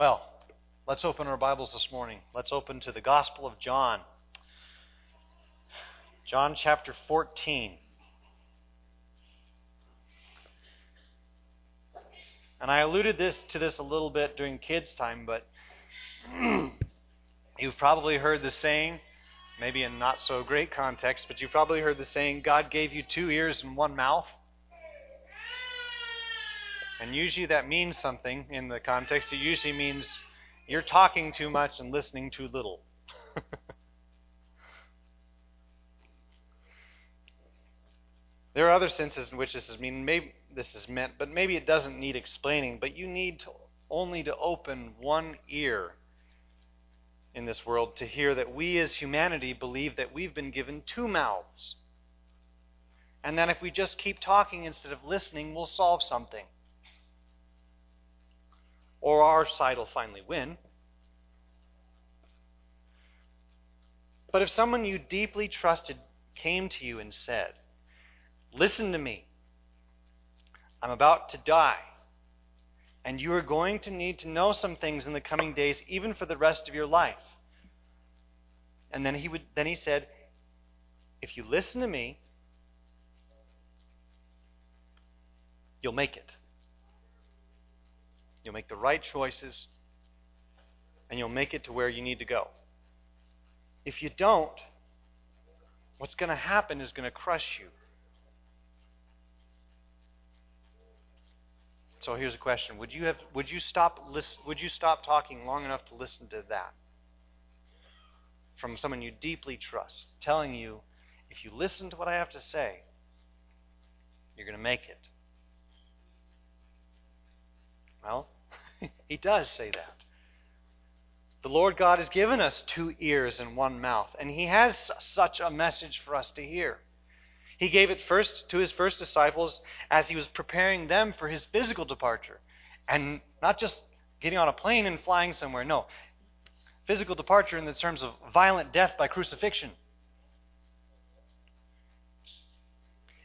Well, let's open our Bibles this morning. Let's open to the Gospel of John. John chapter 14. And I alluded this to this a little bit during kids' time, but you've probably heard the saying, maybe in not so great context, but you've probably heard the saying, God gave you two ears and one mouth. And usually that means something in the context. It usually means you're talking too much and listening too little. there are other senses in which this is mean maybe this is meant, but maybe it doesn't need explaining, but you need to, only to open one ear in this world to hear that we as humanity believe that we've been given two mouths. And that if we just keep talking instead of listening, we'll solve something or our side will finally win. But if someone you deeply trusted came to you and said, Listen to me, I'm about to die, and you are going to need to know some things in the coming days, even for the rest of your life. And then he would then he said, If you listen to me, you'll make it. You'll make the right choices, and you'll make it to where you need to go. If you don't, what's going to happen is going to crush you. So here's a question: Would you have? Would you stop? Listen, would you stop talking long enough to listen to that from someone you deeply trust, telling you, if you listen to what I have to say, you're going to make it? Well, he does say that. The Lord God has given us two ears and one mouth, and He has such a message for us to hear. He gave it first to His first disciples as He was preparing them for His physical departure. And not just getting on a plane and flying somewhere, no. Physical departure in the terms of violent death by crucifixion.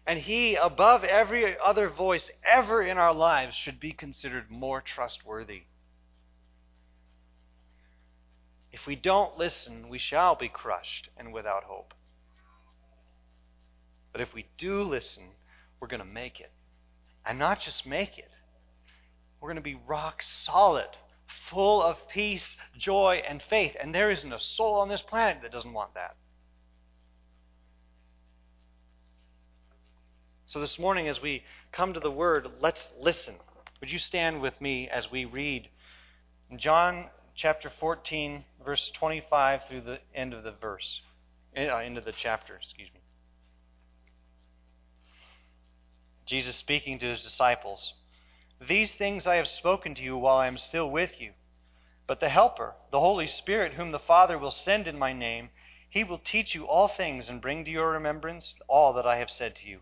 And he, above every other voice ever in our lives, should be considered more trustworthy. If we don't listen, we shall be crushed and without hope. But if we do listen, we're going to make it. And not just make it, we're going to be rock solid, full of peace, joy, and faith. And there isn't a soul on this planet that doesn't want that. So this morning, as we come to the Word, let's listen. Would you stand with me as we read John chapter 14, verse 25 through the end of the verse, uh, end of the chapter, excuse me. Jesus speaking to his disciples These things I have spoken to you while I am still with you. But the Helper, the Holy Spirit, whom the Father will send in my name, he will teach you all things and bring to your remembrance all that I have said to you.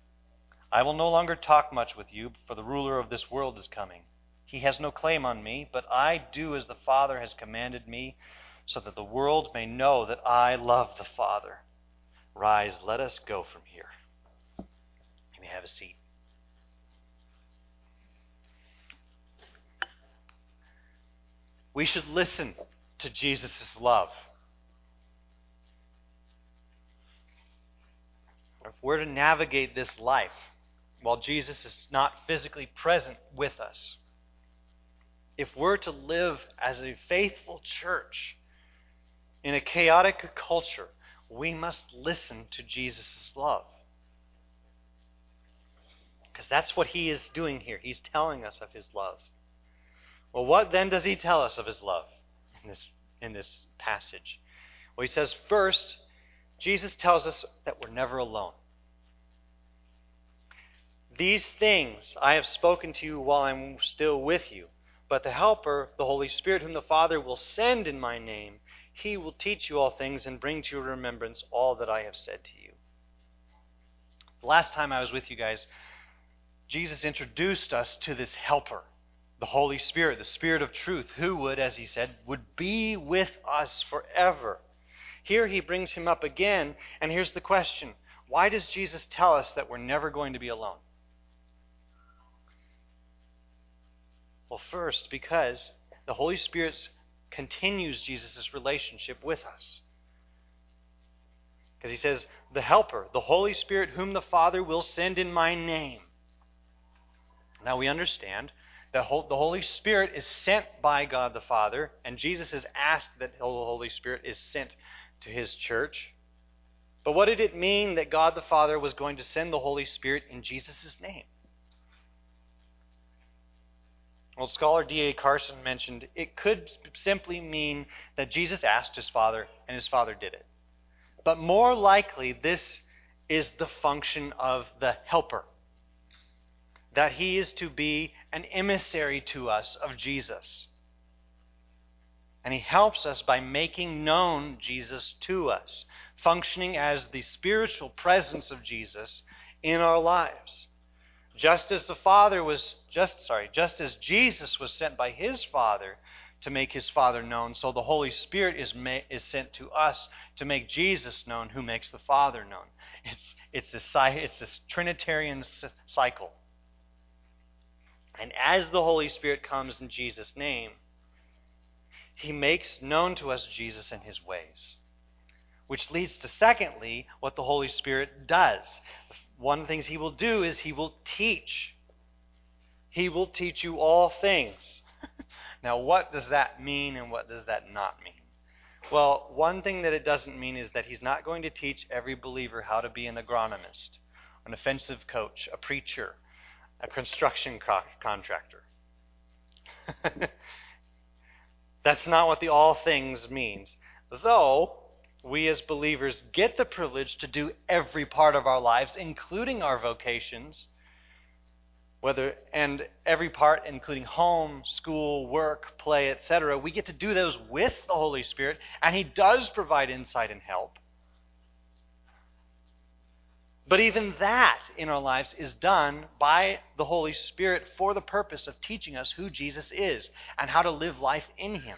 I will no longer talk much with you, for the ruler of this world is coming. He has no claim on me, but I do as the Father has commanded me, so that the world may know that I love the Father. Rise, let us go from here. You may have a seat. We should listen to Jesus' love. If we're to navigate this life, while Jesus is not physically present with us. If we're to live as a faithful church in a chaotic culture, we must listen to Jesus' love. Because that's what he is doing here. He's telling us of his love. Well, what then does he tell us of his love in this, in this passage? Well, he says, first, Jesus tells us that we're never alone. These things I have spoken to you while I'm still with you. But the Helper, the Holy Spirit, whom the Father will send in my name, he will teach you all things and bring to your remembrance all that I have said to you. The last time I was with you guys, Jesus introduced us to this helper, the Holy Spirit, the Spirit of truth, who would, as he said, would be with us forever. Here he brings him up again, and here's the question why does Jesus tell us that we're never going to be alone? Well, first, because the Holy Spirit continues Jesus' relationship with us. Because he says, The Helper, the Holy Spirit, whom the Father will send in my name. Now we understand that the Holy Spirit is sent by God the Father, and Jesus has asked that the Holy Spirit is sent to his church. But what did it mean that God the Father was going to send the Holy Spirit in Jesus' name? Well, scholar D.A. Carson mentioned it could simply mean that Jesus asked his Father and his Father did it. But more likely, this is the function of the Helper. That he is to be an emissary to us of Jesus. And he helps us by making known Jesus to us functioning as the spiritual presence of Jesus in our lives. Just as the Father was just sorry, just as Jesus was sent by his Father to make his Father known, so the Holy Spirit is ma- is sent to us to make Jesus known, who makes the Father known. It's it's this it's this Trinitarian cycle. And as the Holy Spirit comes in Jesus' name, he makes known to us Jesus and his ways. Which leads to, secondly, what the Holy Spirit does. One of the things He will do is He will teach. He will teach you all things. now, what does that mean and what does that not mean? Well, one thing that it doesn't mean is that He's not going to teach every believer how to be an agronomist, an offensive coach, a preacher, a construction co- contractor. That's not what the all things means. Though, we as believers get the privilege to do every part of our lives, including our vocations, whether and every part including home, school, work, play, etc. We get to do those with the Holy Spirit, and he does provide insight and help. But even that in our lives is done by the Holy Spirit for the purpose of teaching us who Jesus is and how to live life in him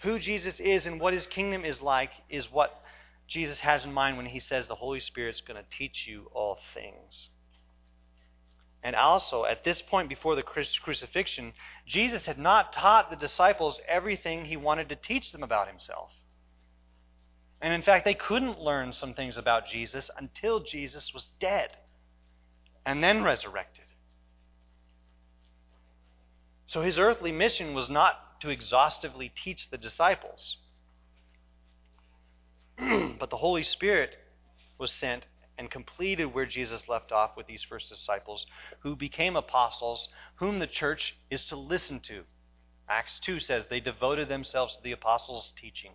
who Jesus is and what his kingdom is like is what Jesus has in mind when he says the Holy Spirit's going to teach you all things. And also, at this point before the crucifixion, Jesus had not taught the disciples everything he wanted to teach them about himself. And in fact, they couldn't learn some things about Jesus until Jesus was dead and then resurrected. So his earthly mission was not to exhaustively teach the disciples. but the Holy Spirit was sent and completed where Jesus left off with these first disciples, who became apostles, whom the church is to listen to. Acts 2 says they devoted themselves to the apostles' teaching.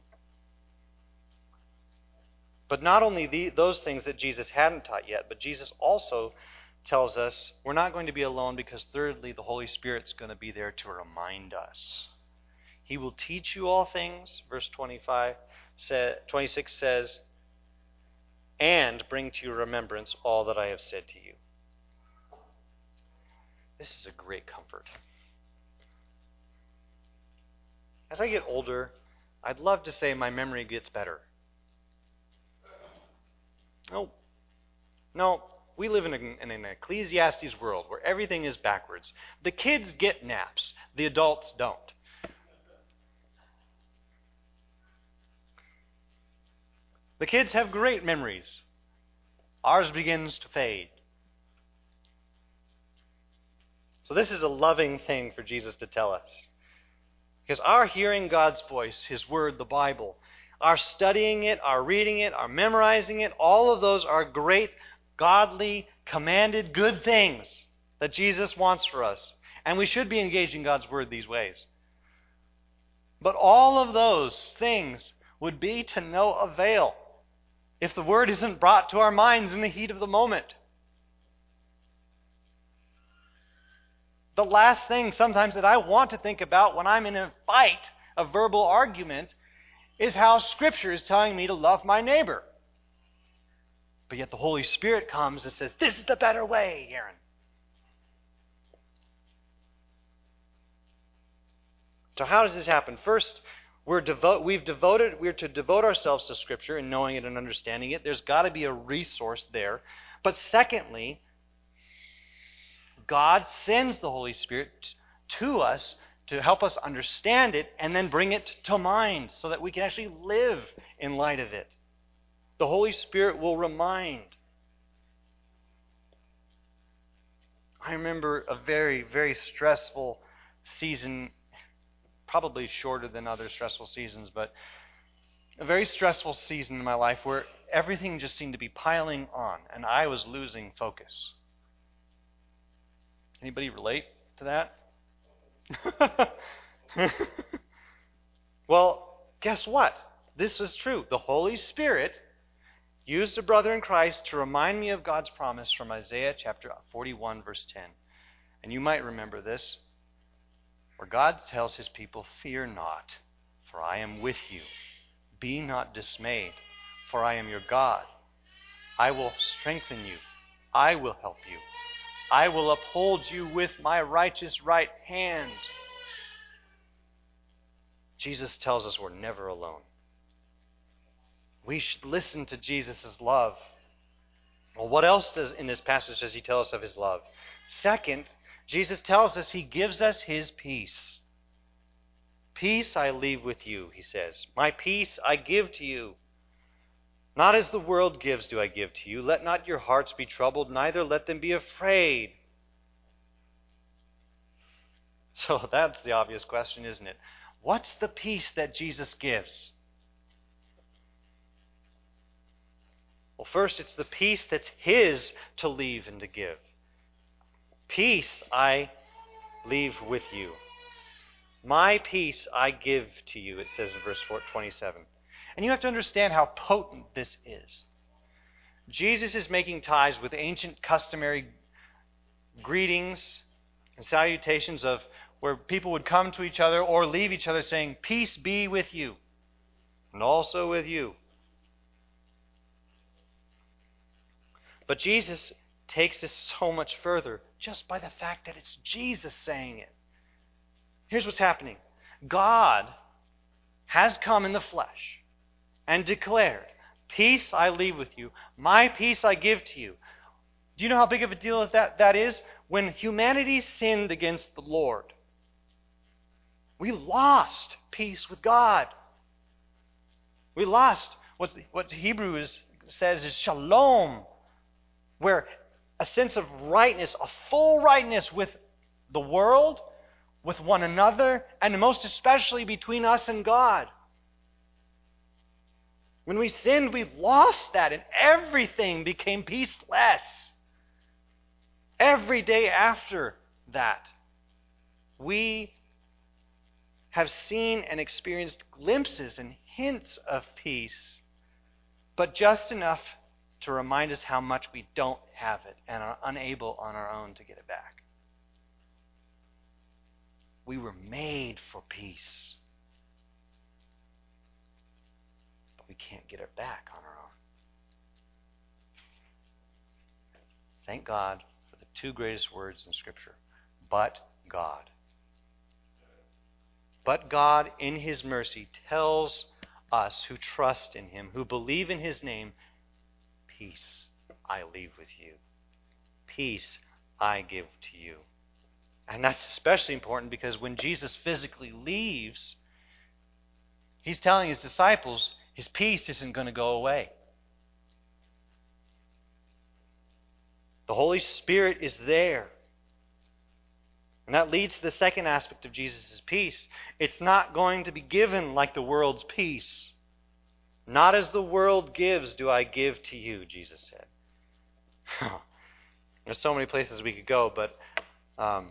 But not only the, those things that Jesus hadn't taught yet, but Jesus also tells us we're not going to be alone because, thirdly, the Holy Spirit's going to be there to remind us. He will teach you all things, verse 25, 26 says, and bring to your remembrance all that I have said to you. This is a great comfort. As I get older, I'd love to say my memory gets better. No. No, we live in, a, in, an Ecclesiastes world where everything is backwards. The kids get naps, the adults don't. The kids have great memories. Ours begins to fade. So, this is a loving thing for Jesus to tell us. Because our hearing God's voice, His Word, the Bible, our studying it, our reading it, our memorizing it, all of those are great, godly, commanded, good things that Jesus wants for us. And we should be engaging God's Word these ways. But all of those things would be to no avail if the word isn't brought to our minds in the heat of the moment. The last thing sometimes that I want to think about when I'm in a fight a verbal argument is how Scripture is telling me to love my neighbor. But yet the Holy Spirit comes and says, This is the better way, Aaron. So, how does this happen? First, we're devote, we've devoted, we're to devote ourselves to Scripture and knowing it and understanding it. There's got to be a resource there. But secondly, God sends the Holy Spirit to us to help us understand it and then bring it to mind so that we can actually live in light of it. The Holy Spirit will remind. I remember a very, very stressful season, probably shorter than other stressful seasons, but a very stressful season in my life where everything just seemed to be piling on and I was losing focus. Anybody relate to that? well, guess what? This is true. The Holy Spirit used a brother in Christ to remind me of God's promise from Isaiah chapter 41, verse 10. And you might remember this, where God tells his people, Fear not, for I am with you. Be not dismayed, for I am your God. I will strengthen you, I will help you. I will uphold you with my righteous right hand. Jesus tells us we're never alone. We should listen to Jesus' love. Well, what else does in this passage does he tell us of his love? Second, Jesus tells us he gives us his peace. Peace I leave with you, he says. My peace I give to you. Not as the world gives do I give to you. Let not your hearts be troubled, neither let them be afraid. So that's the obvious question, isn't it? What's the peace that Jesus gives? Well, first, it's the peace that's His to leave and to give. Peace I leave with you. My peace I give to you, it says in verse 27. And you have to understand how potent this is. Jesus is making ties with ancient customary greetings and salutations of where people would come to each other or leave each other saying, Peace be with you, and also with you. But Jesus takes this so much further just by the fact that it's Jesus saying it. Here's what's happening God has come in the flesh and declared, Peace I leave with you, my peace I give to you. Do you know how big of a deal that, that is? When humanity sinned against the Lord, we lost peace with God. We lost what, what Hebrew is, says is shalom, where a sense of rightness, a full rightness with the world, with one another, and most especially between us and God. When we sinned, we lost that, and everything became peaceless. Every day after that, we have seen and experienced glimpses and hints of peace, but just enough to remind us how much we don't have it and are unable on our own to get it back. We were made for peace. But we can't get it back on our own. Thank God for the two greatest words in Scripture but God. But God, in His mercy, tells us who trust in Him, who believe in His name, peace I leave with you. Peace I give to you. And that's especially important because when Jesus physically leaves, He's telling His disciples, his peace isn't going to go away. The Holy Spirit is there. And that leads to the second aspect of Jesus' peace. It's not going to be given like the world's peace. Not as the world gives do I give to you, Jesus said. There's so many places we could go, but um,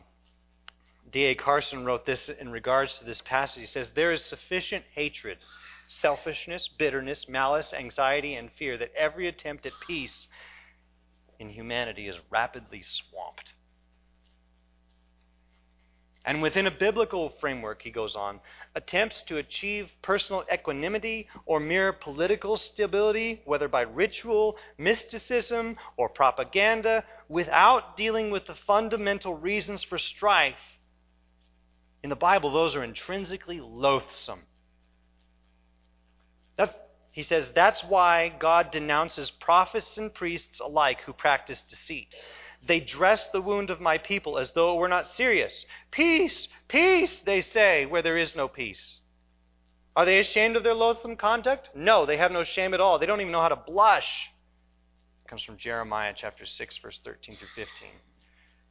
D.A. Carson wrote this in regards to this passage. He says, There is sufficient hatred selfishness, bitterness, malice, anxiety, and fear that every attempt at peace in humanity is rapidly swamped. And within a biblical framework, he goes on, attempts to achieve personal equanimity or mere political stability, whether by ritual, mysticism, or propaganda, without dealing with the fundamental reasons for strife, in the Bible, those are intrinsically loathsome. That's, he says that's why God denounces prophets and priests alike who practice deceit. They dress the wound of my people as though it were not serious. Peace, peace, they say, where there is no peace. Are they ashamed of their loathsome conduct? No, they have no shame at all. They don't even know how to blush. It comes from Jeremiah chapter 6, verse 13 through 15.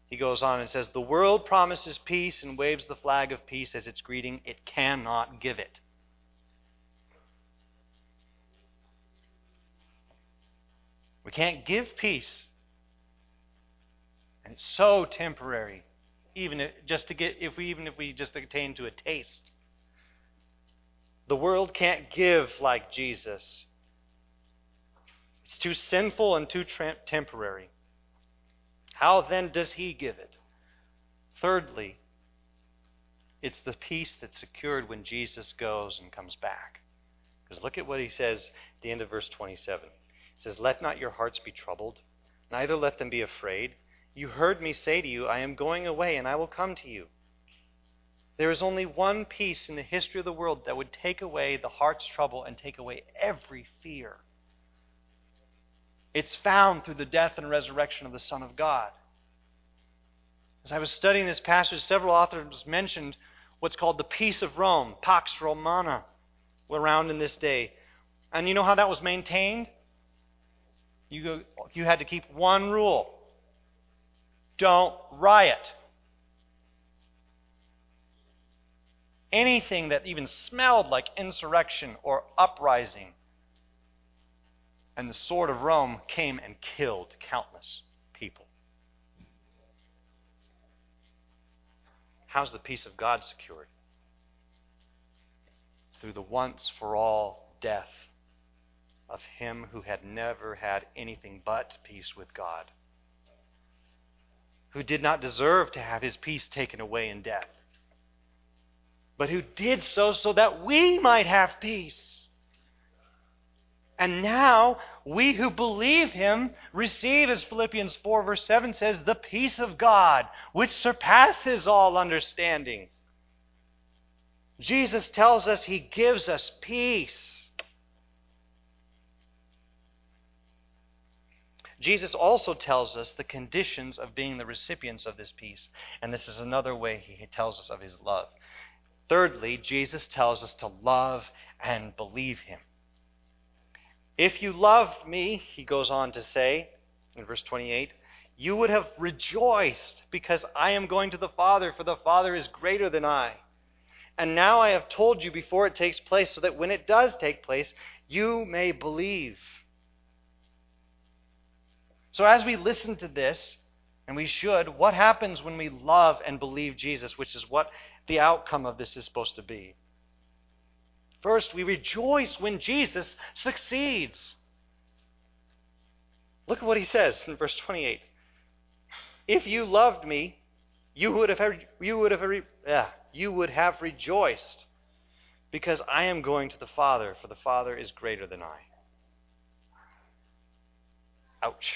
He goes on and says, The world promises peace and waves the flag of peace as its greeting. It cannot give it. We can't give peace and so temporary, even if, just to get if we even if we just attain to a taste. The world can't give like Jesus. It's too sinful and too tra- temporary. How then does he give it? Thirdly, it's the peace that's secured when Jesus goes and comes back. Because look at what he says at the end of verse 27. He says, Let not your hearts be troubled, neither let them be afraid. You heard me say to you, I am going away and I will come to you. There is only one peace in the history of the world that would take away the heart's trouble and take away every fear. It's found through the death and resurrection of the Son of God. As I was studying this passage, several authors mentioned what's called the peace of Rome, Pax Romana, around in this day. And you know how that was maintained? You, go, you had to keep one rule don't riot. Anything that even smelled like insurrection or uprising. And the sword of Rome came and killed countless people. How's the peace of God secured? Through the once for all death of him who had never had anything but peace with God who did not deserve to have his peace taken away in death, but who did so so that we might have peace. And now, we who believe him receive, as Philippians 4, verse 7 says, the peace of God, which surpasses all understanding. Jesus tells us he gives us peace. Jesus also tells us the conditions of being the recipients of this peace. And this is another way he tells us of his love. Thirdly, Jesus tells us to love and believe him. If you loved me, he goes on to say in verse 28, you would have rejoiced because I am going to the Father, for the Father is greater than I. And now I have told you before it takes place, so that when it does take place, you may believe. So, as we listen to this, and we should, what happens when we love and believe Jesus, which is what the outcome of this is supposed to be? First, we rejoice when Jesus succeeds. Look at what he says in verse 28. If you loved me, you would have, you would have, you would have rejoiced because I am going to the Father, for the Father is greater than I. Ouch.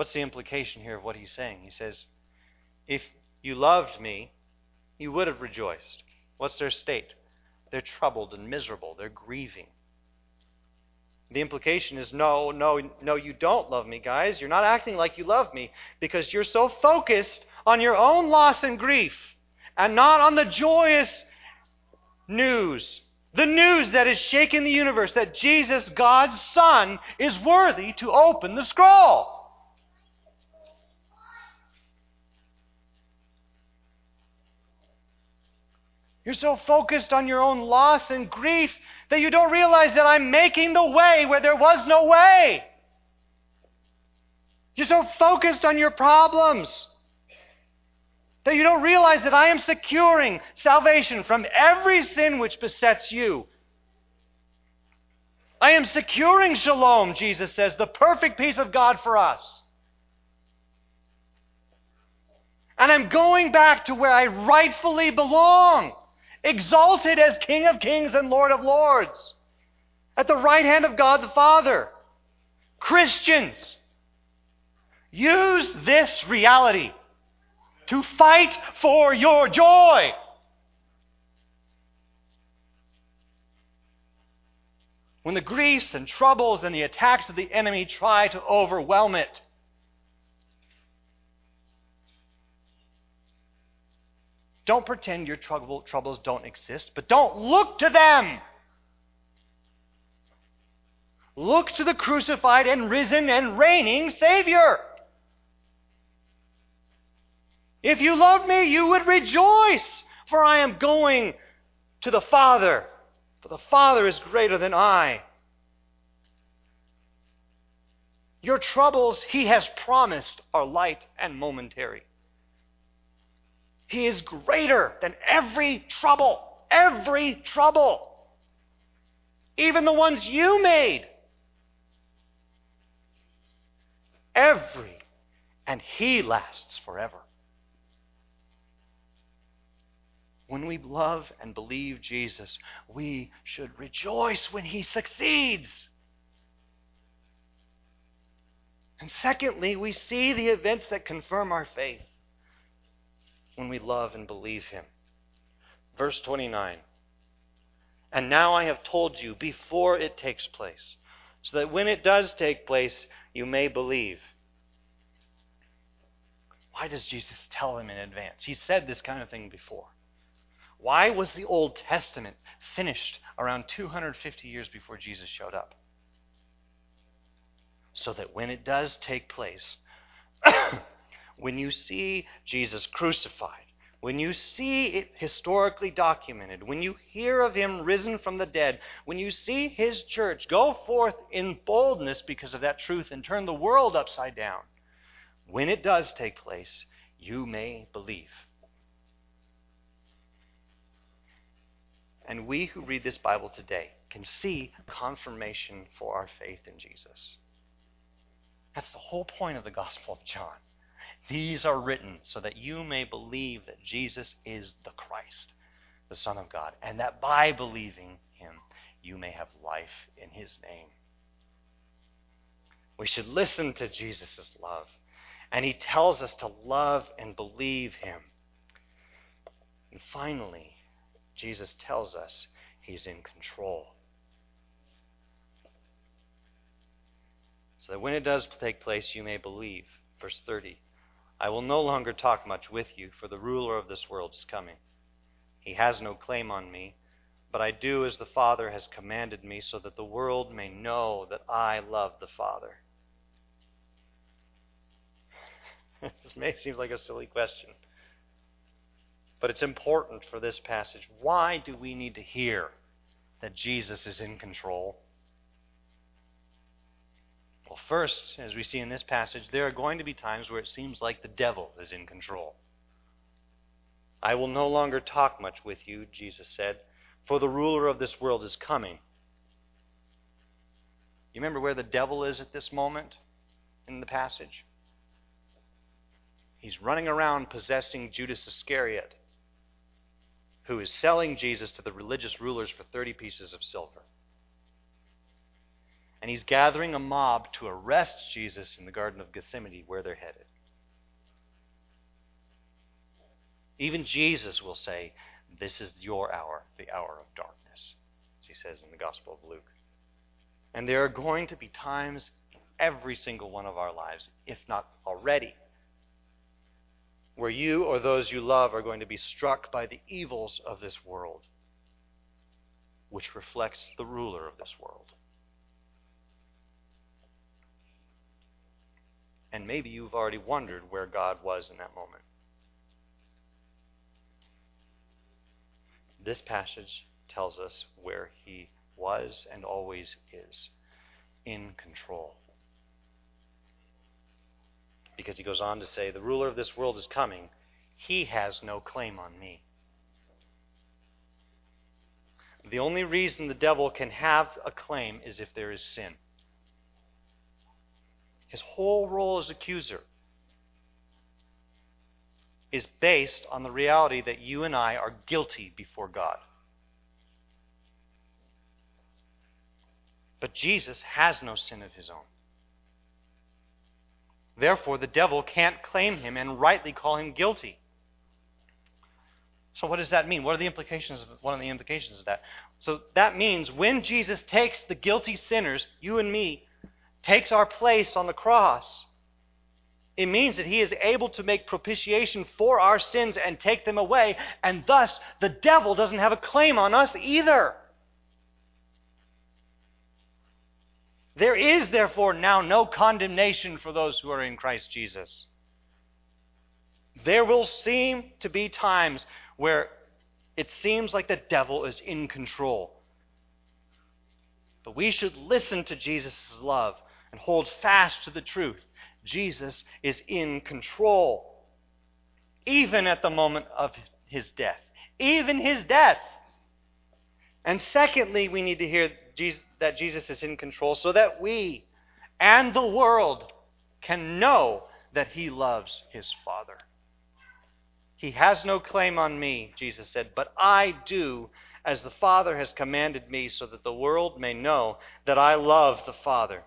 What's the implication here of what he's saying? He says, If you loved me, you would have rejoiced. What's their state? They're troubled and miserable. They're grieving. The implication is no, no, no, you don't love me, guys. You're not acting like you love me because you're so focused on your own loss and grief and not on the joyous news. The news that has shaken the universe that Jesus, God's Son, is worthy to open the scroll. You're so focused on your own loss and grief that you don't realize that I'm making the way where there was no way. You're so focused on your problems that you don't realize that I am securing salvation from every sin which besets you. I am securing shalom, Jesus says, the perfect peace of God for us. And I'm going back to where I rightfully belong, exalted as King of Kings and Lord of Lords, at the right hand of God the Father. Christians, use this reality to fight for your joy. When the griefs and troubles and the attacks of the enemy try to overwhelm it, Don't pretend your trouble, troubles don't exist, but don't look to them. Look to the crucified and risen and reigning Savior. If you loved me, you would rejoice, for I am going to the Father, for the Father is greater than I. Your troubles, He has promised, are light and momentary. He is greater than every trouble, every trouble, even the ones you made. Every, and He lasts forever. When we love and believe Jesus, we should rejoice when he succeeds. And secondly, we see the events that confirm our faith when we love and believe him. Verse 29 And now I have told you before it takes place, so that when it does take place, you may believe. Why does Jesus tell him in advance? He said this kind of thing before. Why was the Old Testament finished around 250 years before Jesus showed up? So that when it does take place, when you see Jesus crucified, when you see it historically documented, when you hear of him risen from the dead, when you see his church go forth in boldness because of that truth and turn the world upside down, when it does take place, you may believe. And we who read this Bible today can see confirmation for our faith in Jesus. That's the whole point of the Gospel of John. These are written so that you may believe that Jesus is the Christ, the Son of God, and that by believing him, you may have life in his name. We should listen to Jesus' love, and he tells us to love and believe him. And finally, Jesus tells us he's in control. So that when it does take place, you may believe. Verse 30 I will no longer talk much with you, for the ruler of this world is coming. He has no claim on me, but I do as the Father has commanded me, so that the world may know that I love the Father. this may seem like a silly question. But it's important for this passage. Why do we need to hear that Jesus is in control? Well, first, as we see in this passage, there are going to be times where it seems like the devil is in control. I will no longer talk much with you, Jesus said, for the ruler of this world is coming. You remember where the devil is at this moment in the passage? He's running around possessing Judas Iscariot who is selling Jesus to the religious rulers for 30 pieces of silver. And he's gathering a mob to arrest Jesus in the Garden of Gethsemane, where they're headed. Even Jesus will say, This is your hour, the hour of darkness, as he says in the Gospel of Luke. And there are going to be times in every single one of our lives, if not already, where you or those you love are going to be struck by the evils of this world, which reflects the ruler of this world. And maybe you've already wondered where God was in that moment. This passage tells us where he was and always is in control because he goes on to say, The ruler of this world is coming. He has no claim on me. The only reason the devil can have a claim is if there is sin. His whole role as accuser is based on the reality that you and I are guilty before God. But Jesus has no sin of his own. Therefore, the devil can't claim him and rightly call him guilty. So, what does that mean? What are the implications of one of the implications of that? So that means when Jesus takes the guilty sinners, you and me, takes our place on the cross, it means that he is able to make propitiation for our sins and take them away, and thus the devil doesn't have a claim on us either. There is, therefore, now no condemnation for those who are in Christ Jesus. There will seem to be times where it seems like the devil is in control. But we should listen to Jesus' love and hold fast to the truth. Jesus is in control, even at the moment of his death. Even his death. And secondly, we need to hear that Jesus is in control so that we and the world can know that he loves his Father. He has no claim on me, Jesus said, but I do as the Father has commanded me, so that the world may know that I love the Father.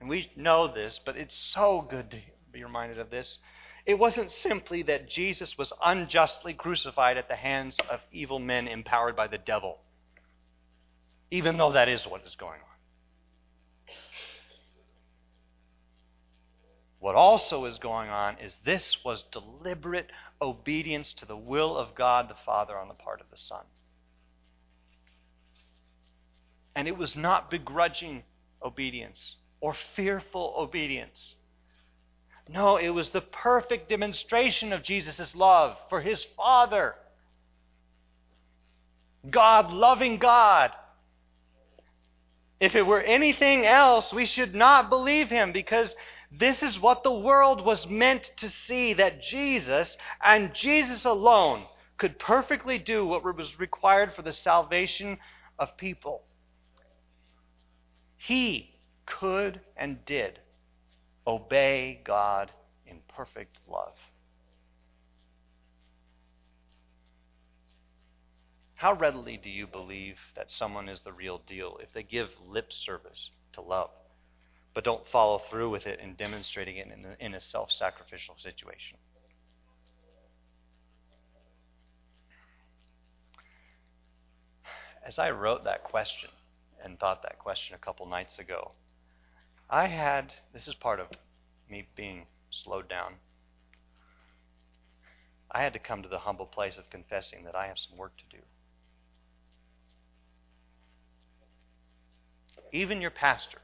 And we know this, but it's so good to be reminded of this. It wasn't simply that Jesus was unjustly crucified at the hands of evil men empowered by the devil, even though that is what is going on. What also is going on is this was deliberate obedience to the will of God the Father on the part of the Son. And it was not begrudging obedience or fearful obedience. No, it was the perfect demonstration of Jesus' love for his Father. God loving God. If it were anything else, we should not believe him because this is what the world was meant to see that Jesus and Jesus alone could perfectly do what was required for the salvation of people. He could and did obey God in perfect love. How readily do you believe that someone is the real deal if they give lip service to love? but don't follow through with it in demonstrating it in a, self sacrificial situation. As I wrote that question and thought that question a couple nights ago, I had this is part of me being slowed down. I had to come to the humble place of confessing that I have some work to do. Even your pastor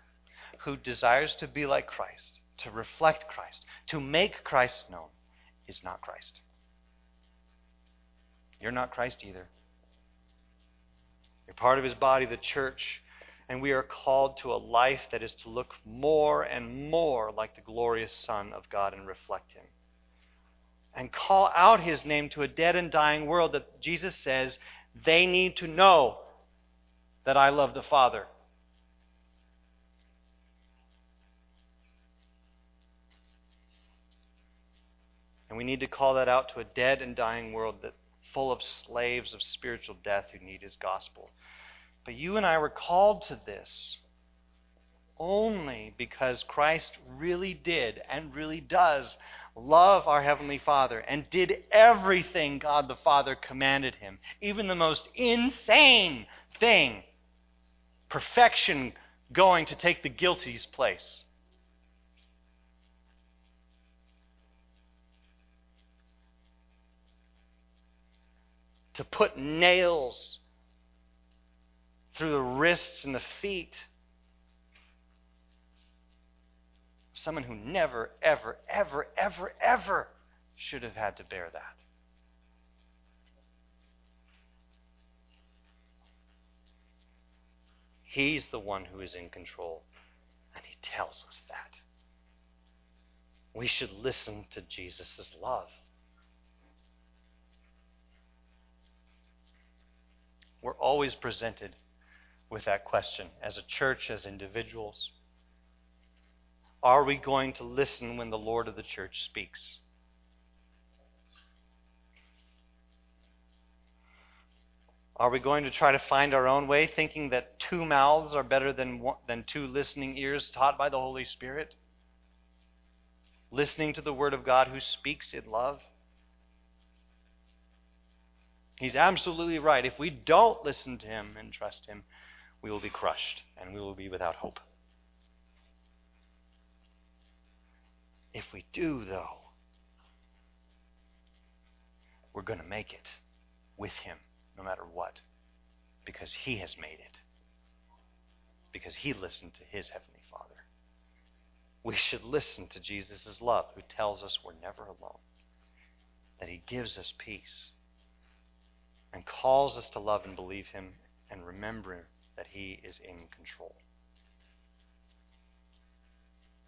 who desires to be like Christ, to reflect Christ, to make Christ known, is not Christ. You're not Christ either. You're part of his body, the church, and we are called to a life that is to look more and more like the glorious Son of God and reflect him. And call out his name to a dead and dying world that Jesus says they need to know that I love the Father. And we need to call that out to a dead and dying world that full of slaves of spiritual death who need his gospel. But you and I were called to this only because Christ really did and really does love our Heavenly Father and did everything God the Father commanded him, even the most insane thing perfection going to take the guilty's place. to put nails through the wrists and the feet. Someone who never, ever, ever, ever, ever should have had to bear that. He's the one who is in control, and he tells us that. We should listen to Jesus' love. We're always presented with that question as a church, as individuals. Are we going to listen when the Lord of the church speaks? Are we going to try to find our own way, thinking that two mouths are better than, one, than two listening ears taught by the Holy Spirit? Listening to the Word of God who speaks in love? He's absolutely right. If we don't listen to Him and trust Him, we will be crushed and we will be without hope. If we do, though, we're going to make it with Him no matter what, because He has made it, because He listened to His Heavenly Father. We should listen to Jesus' love, who tells us we're never alone, that He gives us peace, and calls us to love and believe Him and remember that He is in control.